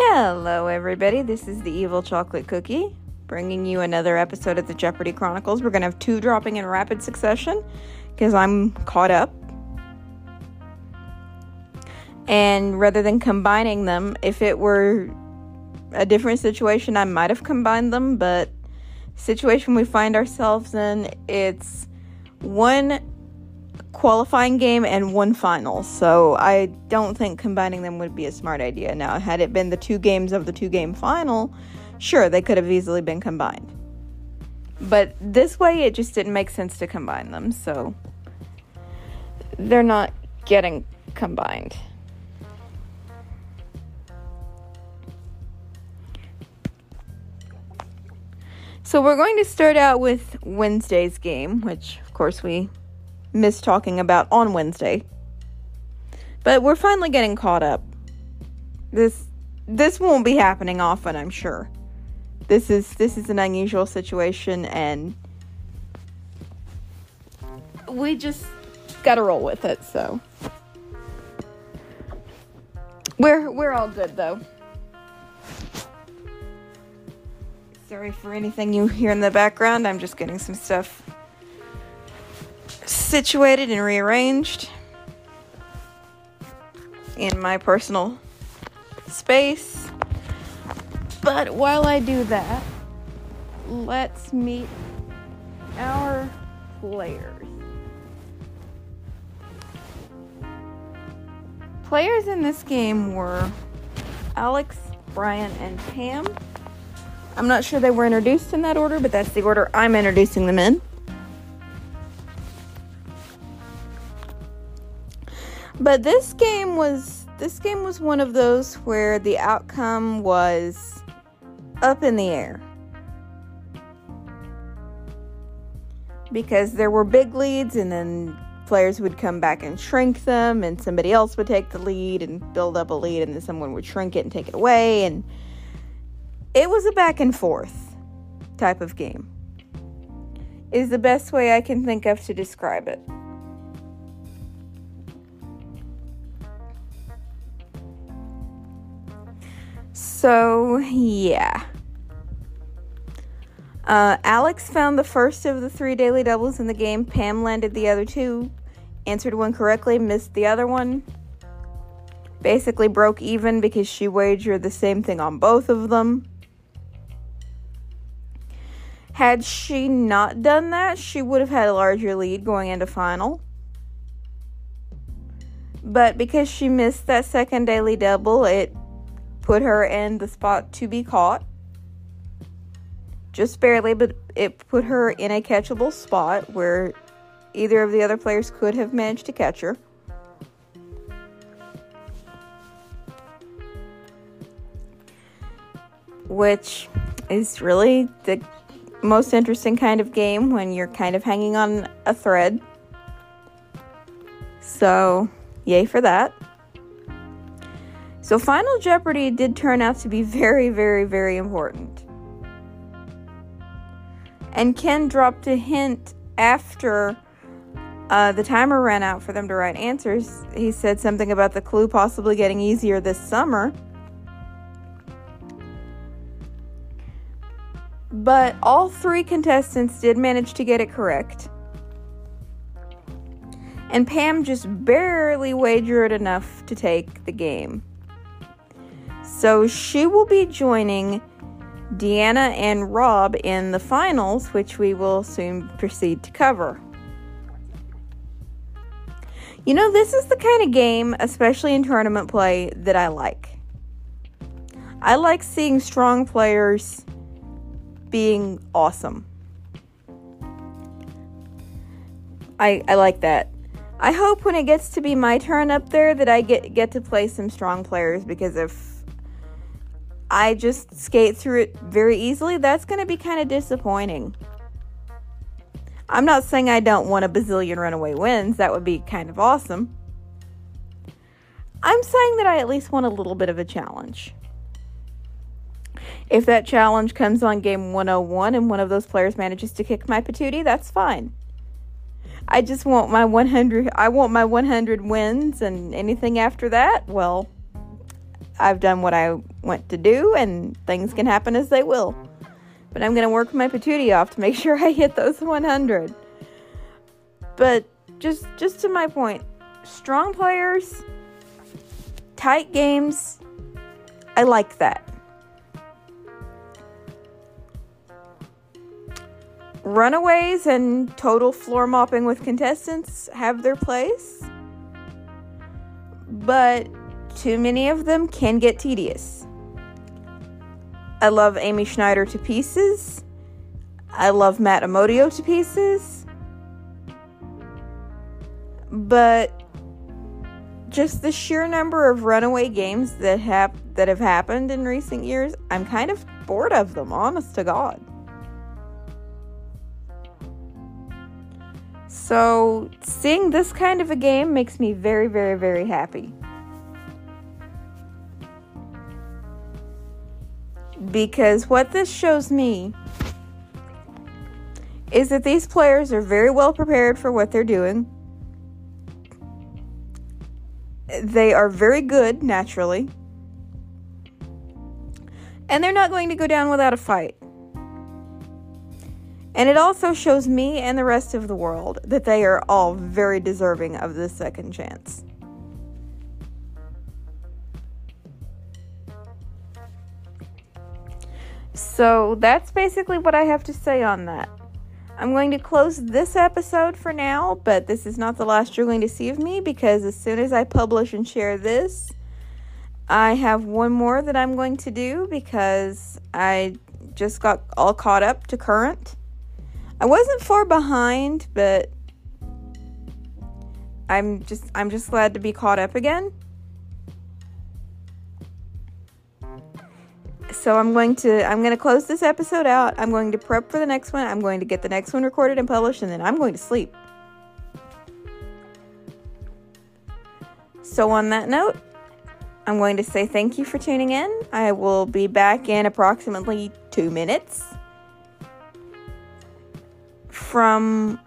Hello, everybody. This is the Evil Chocolate Cookie, bringing you another episode of the Jeopardy Chronicles. We're going to have two dropping in rapid succession because I'm caught up. And rather than combining them, if it were a different situation, I might have combined them, but situation we find ourselves in, it's one qualifying game and one final. So I don't think combining them would be a smart idea. Now, had it been the two games of the two game final, sure, they could have easily been combined. But this way, it just didn't make sense to combine them. So they're not getting combined. So we're going to start out with Wednesday's game, which of course we missed talking about on Wednesday. But we're finally getting caught up. This this won't be happening often, I'm sure. This is this is an unusual situation and we just got to roll with it, so we're we're all good though. Sorry for anything you hear in the background. I'm just getting some stuff situated and rearranged in my personal space. But while I do that, let's meet our players. Players in this game were Alex, Brian, and Pam. I'm not sure they were introduced in that order, but that's the order I'm introducing them in. But this game was this game was one of those where the outcome was up in the air. Because there were big leads and then players would come back and shrink them and somebody else would take the lead and build up a lead and then someone would shrink it and take it away and it was a back and forth type of game. Is the best way I can think of to describe it. So, yeah. Uh, Alex found the first of the three daily doubles in the game. Pam landed the other two, answered one correctly, missed the other one. Basically broke even because she wagered the same thing on both of them. Had she not done that, she would have had a larger lead going into final. But because she missed that second daily double, it put her in the spot to be caught. Just barely, but it put her in a catchable spot where either of the other players could have managed to catch her. Which is really the most interesting kind of game when you're kind of hanging on a thread. So, yay for that. So, Final Jeopardy did turn out to be very, very, very important. And Ken dropped a hint after uh, the timer ran out for them to write answers. He said something about the clue possibly getting easier this summer. But all three contestants did manage to get it correct. And Pam just barely wagered enough to take the game. So she will be joining Deanna and Rob in the finals, which we will soon proceed to cover. You know, this is the kind of game, especially in tournament play, that I like. I like seeing strong players being awesome. I, I like that. I hope when it gets to be my turn up there that I get get to play some strong players because if I just skate through it very easily, that's going to be kind of disappointing. I'm not saying I don't want a bazillion runaway wins. That would be kind of awesome. I'm saying that I at least want a little bit of a challenge. If that challenge comes on game 101 and one of those players manages to kick my patootie, that's fine. I just want my 100 I want my 100 wins and anything after that, well, I've done what I went to do and things can happen as they will. But I'm going to work my patootie off to make sure I hit those 100. But just just to my point, strong players, tight games, I like that. Runaways and total floor mopping with contestants have their place, but too many of them can get tedious. I love Amy Schneider to pieces. I love Matt Amodio to pieces. But just the sheer number of runaway games that have that have happened in recent years, I'm kind of bored of them, honest to God. So, seeing this kind of a game makes me very, very, very happy. Because what this shows me is that these players are very well prepared for what they're doing. They are very good, naturally. And they're not going to go down without a fight. And it also shows me and the rest of the world that they are all very deserving of this second chance. So that's basically what I have to say on that. I'm going to close this episode for now, but this is not the last you're going to see of me because as soon as I publish and share this, I have one more that I'm going to do because I just got all caught up to current. I wasn't far behind, but I'm just I'm just glad to be caught up again. So I'm going to I'm going to close this episode out. I'm going to prep for the next one. I'm going to get the next one recorded and published and then I'm going to sleep. So on that note, I'm going to say thank you for tuning in. I will be back in approximately 2 minutes from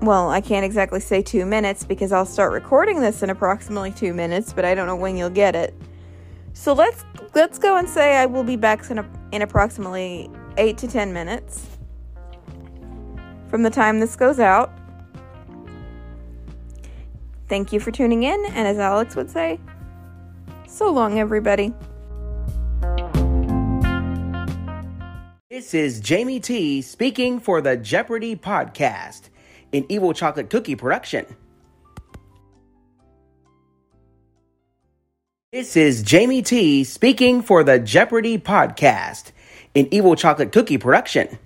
well, I can't exactly say two minutes because I'll start recording this in approximately two minutes, but I don't know when you'll get it. So let's let's go and say I will be back in, a, in approximately eight to ten minutes from the time this goes out. Thank you for tuning in, and as Alex would say, so long, everybody. This is Jamie T speaking for the Jeopardy podcast, an Evil Chocolate Cookie production. This is Jamie T speaking for the Jeopardy podcast, an Evil Chocolate Cookie production.